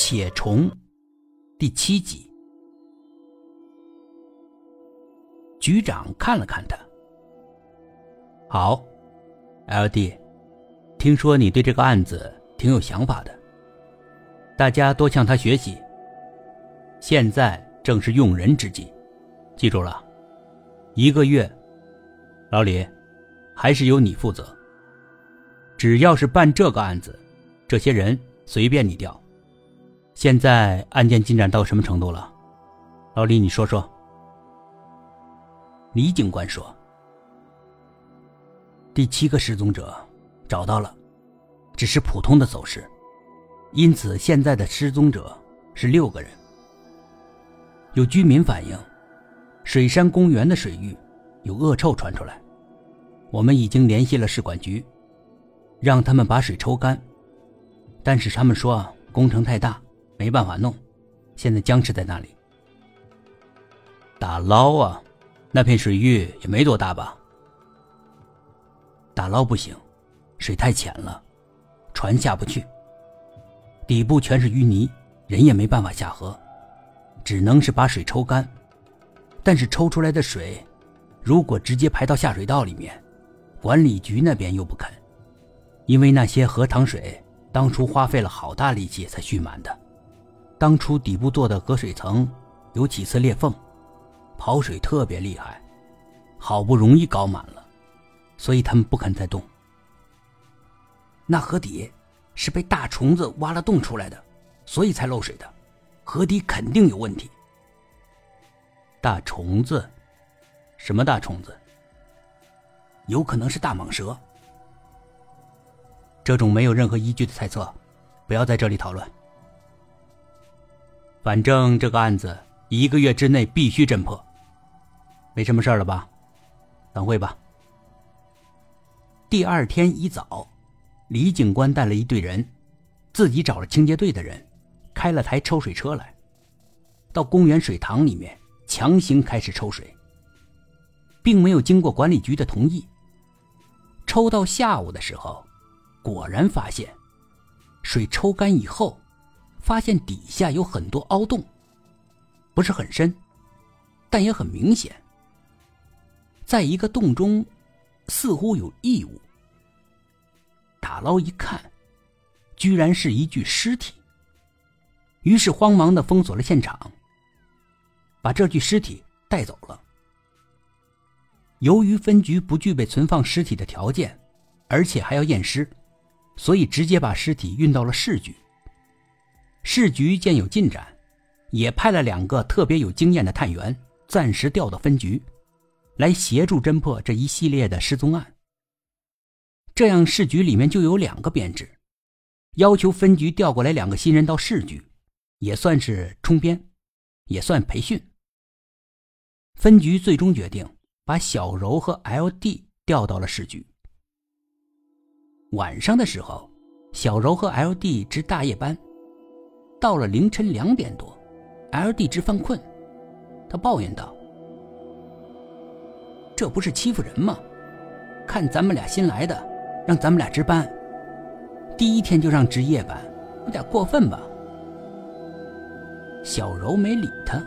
且虫第七集。局长看了看他，好，L D，听说你对这个案子挺有想法的，大家多向他学习。现在正是用人之际，记住了，一个月，老李，还是由你负责。只要是办这个案子，这些人随便你调。现在案件进展到什么程度了，老李，你说说。李警官说：“第七个失踪者找到了，只是普通的走失，因此现在的失踪者是六个人。有居民反映，水山公园的水域有恶臭传出来，我们已经联系了市管局。”让他们把水抽干，但是他们说工程太大，没办法弄，现在僵持在那里。打捞啊，那片水域也没多大吧？打捞不行，水太浅了，船下不去，底部全是淤泥，人也没办法下河，只能是把水抽干。但是抽出来的水，如果直接排到下水道里面，管理局那边又不肯。因为那些荷塘水当初花费了好大力气才蓄满的，当初底部做的隔水层有几次裂缝，跑水特别厉害，好不容易搞满了，所以他们不肯再动。那河底是被大虫子挖了洞出来的，所以才漏水的，河底肯定有问题。大虫子，什么大虫子？有可能是大蟒蛇。这种没有任何依据的猜测，不要在这里讨论。反正这个案子一个月之内必须侦破。没什么事了吧？散会吧。第二天一早，李警官带了一队人，自己找了清洁队的人，开了台抽水车来，到公园水塘里面强行开始抽水，并没有经过管理局的同意。抽到下午的时候。果然发现，水抽干以后，发现底下有很多凹洞，不是很深，但也很明显。在一个洞中，似乎有异物。打捞一看，居然是一具尸体。于是慌忙的封锁了现场，把这具尸体带走了。由于分局不具备存放尸体的条件，而且还要验尸。所以直接把尸体运到了市局。市局见有进展，也派了两个特别有经验的探员，暂时调到分局，来协助侦破这一系列的失踪案。这样市局里面就有两个编制，要求分局调过来两个新人到市局，也算是充编，也算培训。分局最终决定把小柔和 L D 调到了市局。晚上的时候，小柔和 L D 值大夜班，到了凌晨两点多，L D 直犯困，他抱怨道：“这不是欺负人吗？看咱们俩新来的，让咱们俩值班，第一天就让值夜班，有点过分吧？”小柔没理他。